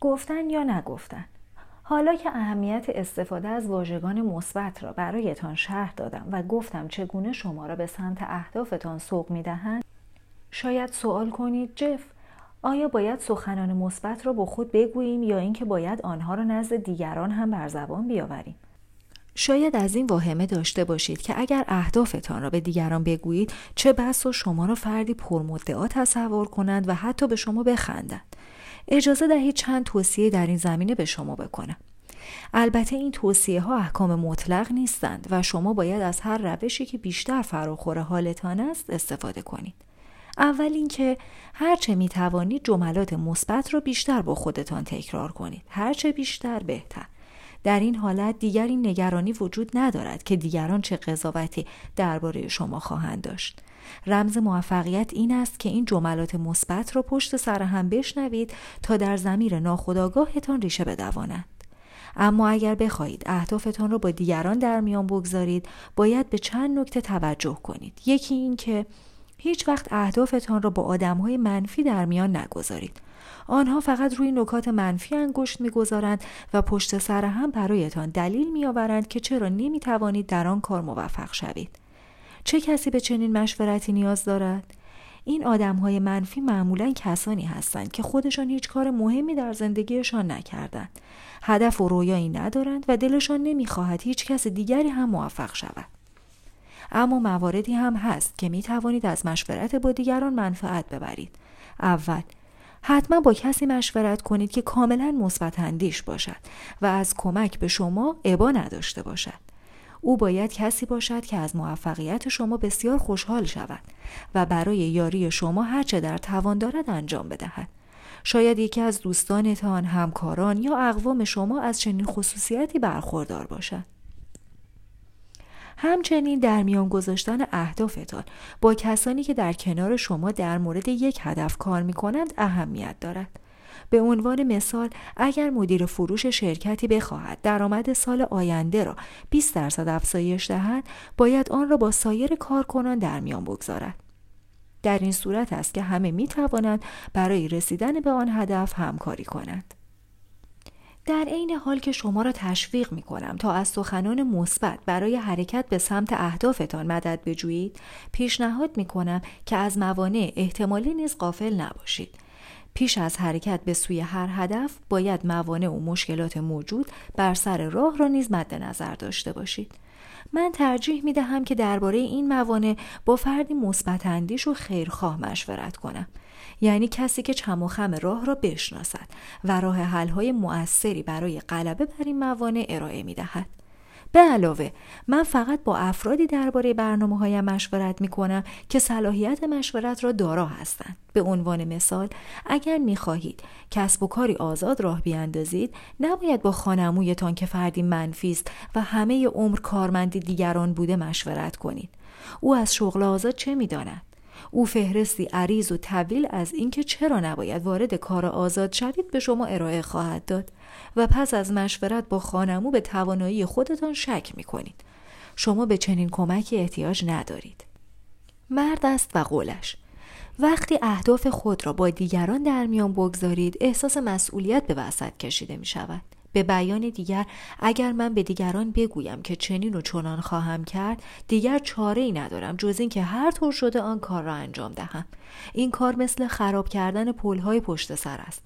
گفتن یا نگفتن. حالا که اهمیت استفاده از واژگان مثبت را برایتان شرح دادم و گفتم چگونه شما را به سمت اهدافتان سوق می‌دهند شاید سوال کنید جف آیا باید سخنان مثبت را با خود بگوییم یا اینکه باید آنها را نزد دیگران هم بر زبان بیاوریم؟ شاید از این واهمه داشته باشید که اگر اهدافتان را به دیگران بگویید چه بس و شما را فردی پرمدعا تصور کنند و حتی به شما بخندند. اجازه دهید چند توصیه در این زمینه به شما بکنم. البته این توصیه ها احکام مطلق نیستند و شما باید از هر روشی که بیشتر فراخور حالتان است استفاده کنید. اول اینکه هرچه می توانید جملات مثبت را بیشتر با خودتان تکرار کنید. هرچه بیشتر بهتر. در این حالت دیگر این نگرانی وجود ندارد که دیگران چه قضاوتی درباره شما خواهند داشت. رمز موفقیت این است که این جملات مثبت را پشت سر هم بشنوید تا در زمیر ناخودآگاهتان ریشه بدوانند. اما اگر بخواهید اهدافتان را با دیگران در میان بگذارید باید به چند نکته توجه کنید. یکی این که هیچ وقت اهدافتان را با آدمهای منفی در میان نگذارید. آنها فقط روی نکات منفی انگشت می‌گذارند و پشت سر هم برایتان دلیل میآورند که چرا نمی توانید در آن کار موفق شوید. چه کسی به چنین مشورتی نیاز دارد؟ این آدم های منفی معمولا کسانی هستند که خودشان هیچ کار مهمی در زندگیشان نکردند. هدف و رویایی ندارند و دلشان نمی‌خواهد هیچ کس دیگری هم موفق شود. اما مواردی هم هست که می توانید از مشورت با دیگران منفعت ببرید. اول حتما با کسی مشورت کنید که کاملا مثبت باشد و از کمک به شما عبا نداشته باشد. او باید کسی باشد که از موفقیت شما بسیار خوشحال شود و برای یاری شما هرچه در توان دارد انجام بدهد شاید یکی از دوستانتان، همکاران یا اقوام شما از چنین خصوصیتی برخوردار باشد. همچنین در میان گذاشتن اهدافتان با کسانی که در کنار شما در مورد یک هدف کار می کنند اهمیت دارد. به عنوان مثال اگر مدیر فروش شرکتی بخواهد درآمد سال آینده را 20 درصد افزایش دهد باید آن را با سایر کارکنان در میان بگذارد. در این صورت است که همه می توانند برای رسیدن به آن هدف همکاری کنند. در عین حال که شما را تشویق می کنم تا از سخنان مثبت برای حرکت به سمت اهدافتان مدد بجویید پیشنهاد می کنم که از موانع احتمالی نیز قافل نباشید. پیش از حرکت به سوی هر هدف باید موانع و مشکلات موجود بر سر راه را نیز مد نظر داشته باشید من ترجیح می دهم که درباره این موانع با فردی مثبت اندیش و خیرخواه مشورت کنم یعنی کسی که چم و خم راه را بشناسد و راه حل‌های مؤثری برای غلبه بر این موانع ارائه می دهد. به علاوه من فقط با افرادی درباره برنامه هایم مشورت می کنم که صلاحیت مشورت را دارا هستند. به عنوان مثال اگر می خواهید کسب و کاری آزاد راه بیاندازید نباید با خانمویتان که فردی منفی است و همه عمر کارمندی دیگران بوده مشورت کنید. او از شغل آزاد چه می داند؟ او فهرستی عریض و طویل از اینکه چرا نباید وارد کار آزاد شوید به شما ارائه خواهد داد و پس از مشورت با خانمو به توانایی خودتان شک می کنید. شما به چنین کمکی احتیاج ندارید. مرد است و قولش وقتی اهداف خود را با دیگران در میان بگذارید احساس مسئولیت به وسط کشیده می شود. به بیان دیگر اگر من به دیگران بگویم که چنین و چنان خواهم کرد دیگر چاره ای ندارم جز اینکه هر طور شده آن کار را انجام دهم. این کار مثل خراب کردن پلهای پشت سر است.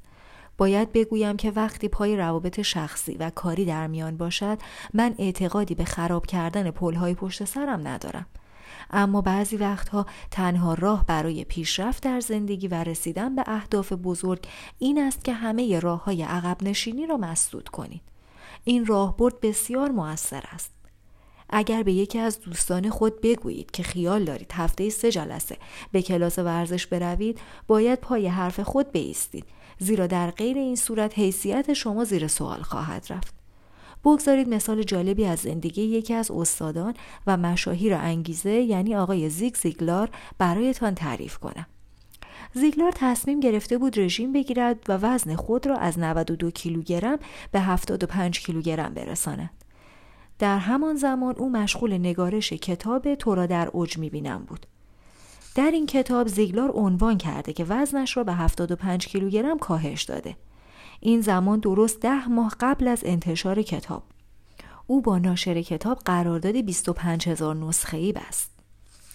باید بگویم که وقتی پای روابط شخصی و کاری در میان باشد من اعتقادی به خراب کردن پلهای پشت سرم ندارم. اما بعضی وقتها تنها راه برای پیشرفت در زندگی و رسیدن به اهداف بزرگ این است که همه راه های عقب نشینی را مسدود کنید. این راهبرد بسیار موثر است. اگر به یکی از دوستان خود بگویید که خیال دارید هفته سه جلسه به کلاس ورزش بروید باید پای حرف خود بیستید زیرا در غیر این صورت حیثیت شما زیر سوال خواهد رفت بگذارید مثال جالبی از زندگی یکی از استادان و مشاهیر انگیزه یعنی آقای زیگ زیگلار برایتان تعریف کنم. زیگلار تصمیم گرفته بود رژیم بگیرد و وزن خود را از 92 کیلوگرم به 75 کیلوگرم برساند. در همان زمان او مشغول نگارش کتاب تو را در اوج می‌بینم بود. در این کتاب زیگلار عنوان کرده که وزنش را به 75 کیلوگرم کاهش داده. این زمان درست ده ماه قبل از انتشار کتاب او با ناشر کتاب قرارداد 25 هزار نسخه ای بست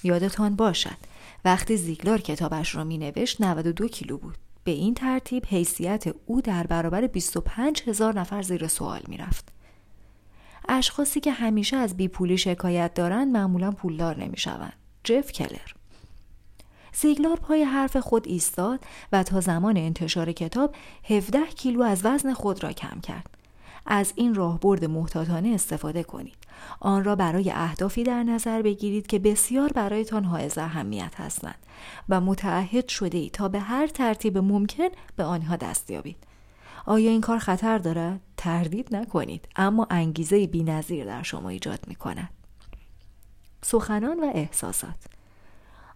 یادتان باشد وقتی زیگلار کتابش را می نوشت 92 کیلو بود به این ترتیب حیثیت او در برابر 25 هزار نفر زیر سوال می رفت. اشخاصی که همیشه از بیپولی شکایت دارند معمولا پولدار نمی شوند. جف کلر سیگلار پای حرف خود ایستاد و تا زمان انتشار کتاب 17 کیلو از وزن خود را کم کرد. از این راهبرد محتاطانه استفاده کنید. آن را برای اهدافی در نظر بگیرید که بسیار برایتان حائز اهمیت هستند و متعهد شده ای تا به هر ترتیب ممکن به آنها دست یابید. آیا این کار خطر دارد؟ تردید نکنید اما انگیزه بینظیر در شما ایجاد می کند. سخنان و احساسات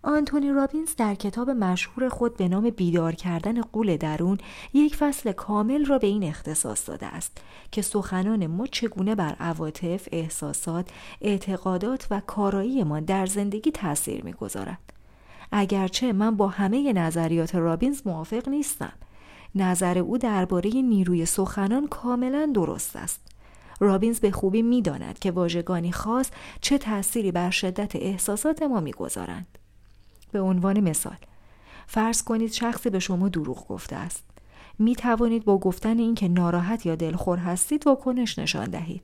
آنتونی رابینز در کتاب مشهور خود به نام بیدار کردن قول درون یک فصل کامل را به این اختصاص داده است که سخنان ما چگونه بر عواطف، احساسات، اعتقادات و کارایی ما در زندگی تاثیر می‌گذارد. اگرچه من با همه نظریات رابینز موافق نیستم. نظر او درباره نیروی سخنان کاملا درست است. رابینز به خوبی می‌داند که واژگانی خاص چه تأثیری بر شدت احساسات ما می‌گذارند. به عنوان مثال فرض کنید شخصی به شما دروغ گفته است می توانید با گفتن اینکه ناراحت یا دلخور هستید واکنش نشان دهید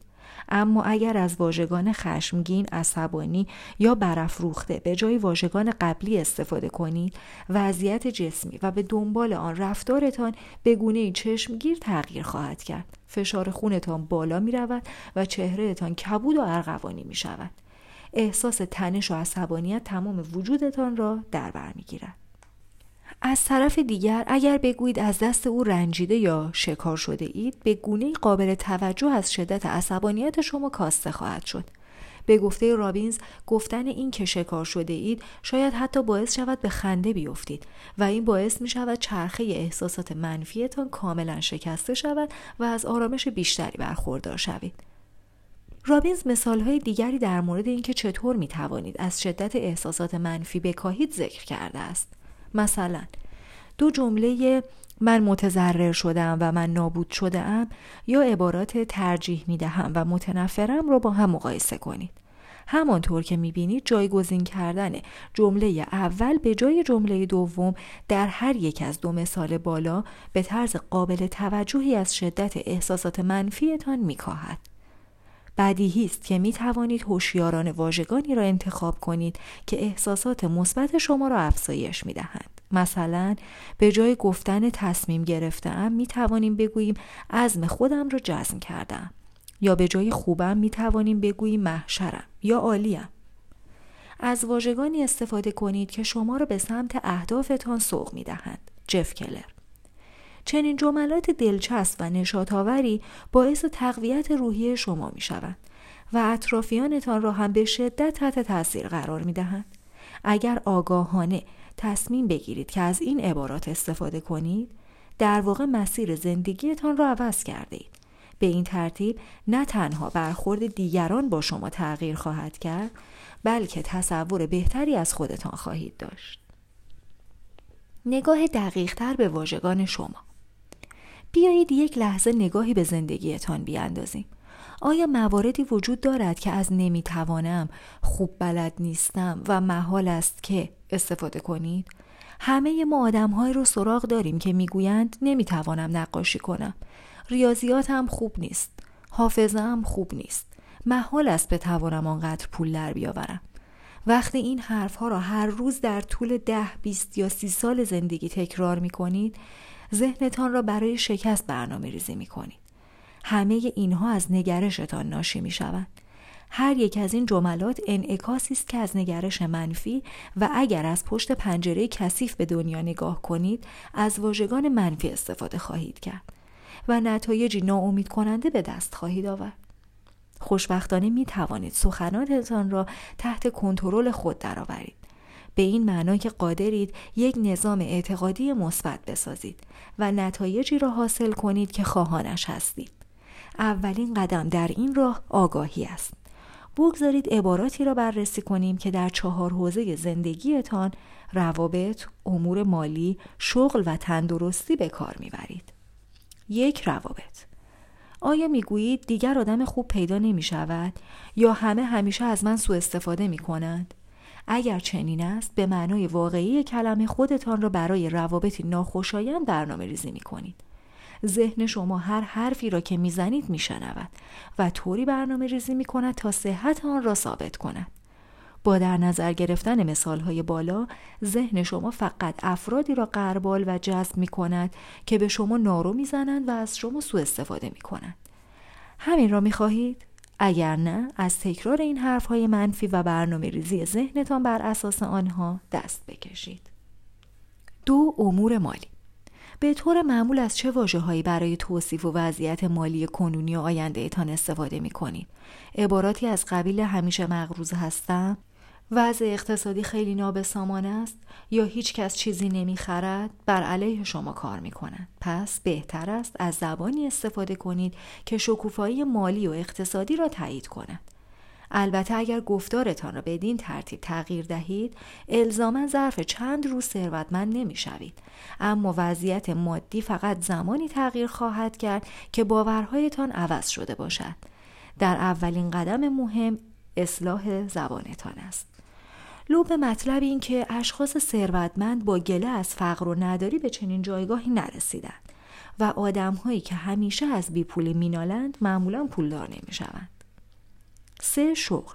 اما اگر از واژگان خشمگین، عصبانی یا برافروخته به جای واژگان قبلی استفاده کنید، وضعیت جسمی و به دنبال آن رفتارتان به گونه چشمگیر تغییر خواهد کرد. فشار خونتان بالا می رود و چهرهتان کبود و ارغوانی می شود. احساس تنش و عصبانیت تمام وجودتان را در بر می‌گیرد از طرف دیگر اگر بگویید از دست او رنجیده یا شکار شده اید به گونه قابل توجه از شدت عصبانیت شما کاسته خواهد شد به گفته رابینز گفتن این که شکار شده اید شاید حتی باعث شود به خنده بیفتید و این باعث می شود چرخه احساسات منفیتان کاملا شکسته شود و از آرامش بیشتری برخوردار شوید. رابینز مثالهای دیگری در مورد اینکه چطور می توانید از شدت احساسات منفی بکاهید ذکر کرده است. مثلا دو جمله من متضرر شدم و من نابود شده ام یا عبارات ترجیح می دهم و متنفرم را با هم مقایسه کنید. همانطور که بینید جایگزین کردن جمله اول به جای جمله دوم در هر یک از دو مثال بالا به طرز قابل توجهی از شدت احساسات منفیتان میکاهد. بدیهی است که می توانید هوشیاران واژگانی را انتخاب کنید که احساسات مثبت شما را افزایش می دهند. مثلا به جای گفتن تصمیم گرفتم می توانیم بگوییم عزم خودم را جزم کردم یا به جای خوبم می توانیم بگوییم محشرم یا عالیم از واژگانی استفاده کنید که شما را به سمت اهدافتان سوق می دهند. جف کلر چنین جملات دلچسب و نشاطآوری باعث تقویت روحی شما می شوند و اطرافیانتان را هم به شدت تحت تاثیر قرار می دهند. اگر آگاهانه تصمیم بگیرید که از این عبارات استفاده کنید در واقع مسیر زندگیتان را عوض کرده اید. به این ترتیب نه تنها برخورد دیگران با شما تغییر خواهد کرد بلکه تصور بهتری از خودتان خواهید داشت. نگاه دقیقتر به واژگان شما بیایید یک لحظه نگاهی به زندگیتان بیاندازیم. آیا مواردی وجود دارد که از نمی‌توانم، خوب بلد نیستم و محال است که استفاده کنید؟ همه ما آدمهایی رو سراغ داریم که می‌گویند نمی‌توانم نقاشی کنم. ریاضیات هم خوب نیست. حافظه هم خوب نیست. محال است بتوانم آنقدر پول در بیاورم. وقتی این حرفها را هر روز در طول ده، بیست یا سی سال زندگی تکرار می کنید ذهنتان را برای شکست برنامه ریزی می کنید. همه اینها از نگرشتان ناشی می شود. هر یک از این جملات انعکاسی است که از نگرش منفی و اگر از پشت پنجره کثیف به دنیا نگاه کنید از واژگان منفی استفاده خواهید کرد و نتایجی ناامید کننده به دست خواهید آورد. خوشبختانه می توانید سخناتتان را تحت کنترل خود درآورید. به این معنا که قادرید یک نظام اعتقادی مثبت بسازید و نتایجی را حاصل کنید که خواهانش هستید. اولین قدم در این راه آگاهی است. بگذارید عباراتی را بررسی کنیم که در چهار حوزه زندگیتان روابط، امور مالی، شغل و تندرستی به کار می‌برید. یک روابط آیا می‌گویید دیگر آدم خوب پیدا نمی شود یا همه همیشه از من سوء استفاده می کنند؟ اگر چنین است به معنای واقعی کلمه خودتان را برای روابطی ناخوشایند برنامه ریزی می کنید. ذهن شما هر حرفی را که می‌زنید میشنود و طوری برنامه ریزی می کند تا صحت آن را ثابت کند. با در نظر گرفتن مثال های بالا ذهن شما فقط افرادی را قربال و جذب می کند که به شما نارو می زنند و از شما سوء استفاده می کنند. همین را می خواهید؟ اگر نه از تکرار این حرف های منفی و برنامه ریزی ذهنتان بر اساس آنها دست بکشید. دو امور مالی به طور معمول از چه واجه هایی برای توصیف و وضعیت مالی کنونی و آینده استفاده می کنید؟ عباراتی از قبیل همیشه مغروز هستم وضع اقتصادی خیلی نابسامان است یا هیچ کس چیزی نمی‌خرد بر علیه شما کار می کنند. پس بهتر است از زبانی استفاده کنید که شکوفایی مالی و اقتصادی را تایید کند. البته اگر گفتارتان را بدین ترتیب تغییر دهید الزاما ظرف چند روز ثروتمند نمی‌شوید اما وضعیت مادی فقط زمانی تغییر خواهد کرد که باورهایتان عوض شده باشد در اولین قدم مهم اصلاح زبانتان است لوب مطلب این که اشخاص ثروتمند با گله از فقر و نداری به چنین جایگاهی نرسیدند و آدمهایی که همیشه از بیپولی مینالند معمولا پولدار نمی‌شوند. سه شغل.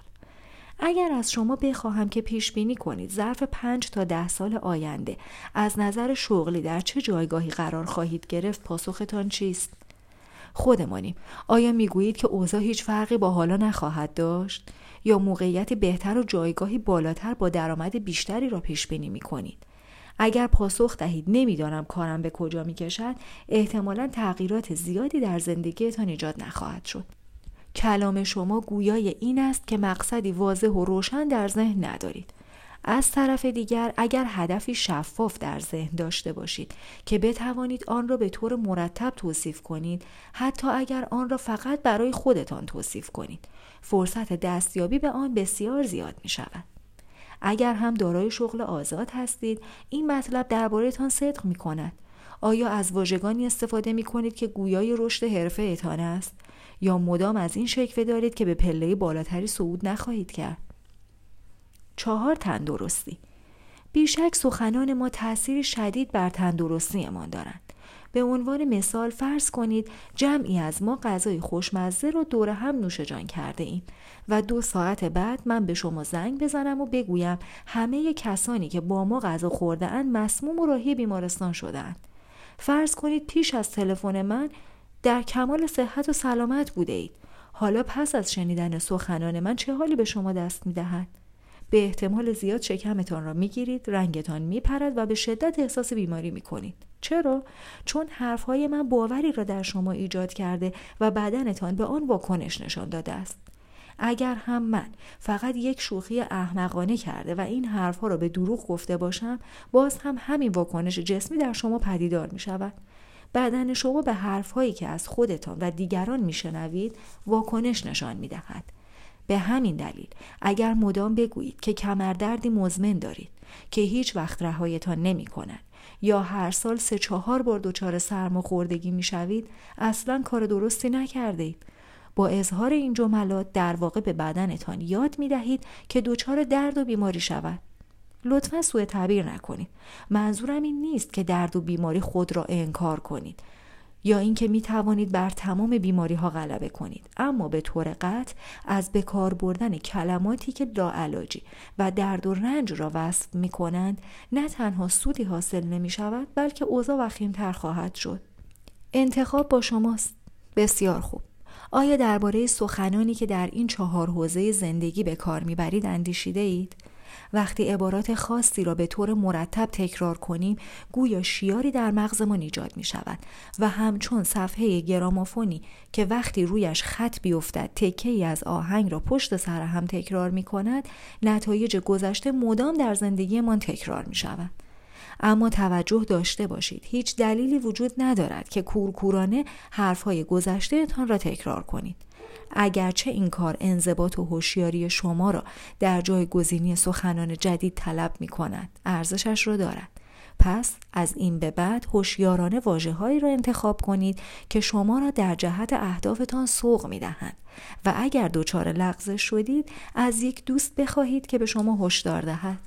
اگر از شما بخواهم که پیش بینی کنید ظرف پنج تا ده سال آینده از نظر شغلی در چه جایگاهی قرار خواهید گرفت پاسختان چیست؟ خودمانیم. آیا می‌گویید که اوضاع هیچ فرقی با حالا نخواهد داشت؟ یا موقعیت بهتر و جایگاهی بالاتر با درآمد بیشتری را پیش بینی می کنید اگر پاسخ دهید نمی‌دانم کارم به کجا می کشد احتمالا تغییرات زیادی در زندگیتان ایجاد نخواهد شد. کلام شما گویای این است که مقصدی واضح و روشن در ذهن ندارید. از طرف دیگر اگر هدفی شفاف در ذهن داشته باشید که بتوانید آن را به طور مرتب توصیف کنید حتی اگر آن را فقط برای خودتان توصیف کنید. فرصت دستیابی به آن بسیار زیاد می شود اگر هم دارای شغل آزاد هستید این مطلب دربارهتان صدق می کند آیا از واژگانی استفاده می کنید که گویای رشد حرفه ایتان است؟ یا مدام از این شکوه دارید که به پله بالاتری صعود نخواهید کرد؟ چهار تندرستی بیشک سخنان ما تأثیر شدید بر تندرستیمان دارند به عنوان مثال فرض کنید جمعی از ما غذای خوشمزه رو دور هم نوش جان کرده ایم و دو ساعت بعد من به شما زنگ بزنم و بگویم همه کسانی که با ما غذا خورده اند مسموم و راهی بیمارستان شدند. فرض کنید پیش از تلفن من در کمال صحت و سلامت بوده اید. حالا پس از شنیدن سخنان من چه حالی به شما دست می دهد؟ به احتمال زیاد شکمتان را می‌گیرید رنگتان میپرد و به شدت احساس بیماری می‌کنید. چرا؟ چون حرفهای من باوری را در شما ایجاد کرده و بدنتان به آن واکنش نشان داده است. اگر هم من فقط یک شوخی احمقانه کرده و این حرفها را به دروغ گفته باشم باز هم همین واکنش جسمی در شما پدیدار می شود بدن شما به حرفهایی که از خودتان و دیگران میشنوید واکنش نشان می دهد. به همین دلیل اگر مدام بگویید که کمردردی مزمن دارید که هیچ وقت رهایتان نمی کند یا هر سال سه چهار بار دچار سرماخوردگی می شوید اصلا کار درستی نکرده اید. با اظهار این جملات در واقع به بدنتان یاد می دهید که دچار درد و بیماری شود. لطفا سوء تعبیر نکنید. منظورم این نیست که درد و بیماری خود را انکار کنید. یا اینکه می توانید بر تمام بیماری ها غلبه کنید. اما به طور قطع از بکار بردن کلماتی که لاعلاجی و درد و رنج را وصف می کنند نه تنها سودی حاصل نمی شود بلکه اوضاع وخیمتر خواهد شد. انتخاب با شماست. بسیار خوب. آیا درباره سخنانی که در این چهار حوزه زندگی به کار می‌برید اندیشیده اید؟ وقتی عبارات خاصی را به طور مرتب تکرار کنیم گویا شیاری در مغزمان ایجاد می شود و همچون صفحه گرامافونی که وقتی رویش خط بیفتد تکه ای از آهنگ را پشت سر هم تکرار می کند نتایج گذشته مدام در زندگیمان تکرار می شود. اما توجه داشته باشید هیچ دلیلی وجود ندارد که کورکورانه حرفهای گذشتهتان را تکرار کنید اگرچه این کار انضباط و هوشیاری شما را در جای گزینی سخنان جدید طلب می کند ارزشش را دارد پس از این به بعد هوشیارانه واژههایی را انتخاب کنید که شما را در جهت اهدافتان سوق می دهند و اگر دچار لغزش شدید از یک دوست بخواهید که به شما هشدار دهد.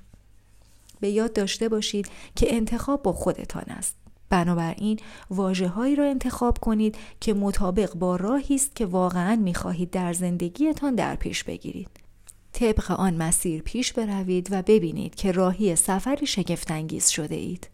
به یاد داشته باشید که انتخاب با خودتان است. بنابراین واجه هایی را انتخاب کنید که مطابق با راهی است که واقعا می خواهید در زندگیتان در پیش بگیرید. طبق آن مسیر پیش بروید و ببینید که راهی سفری شگفتانگیز شده اید.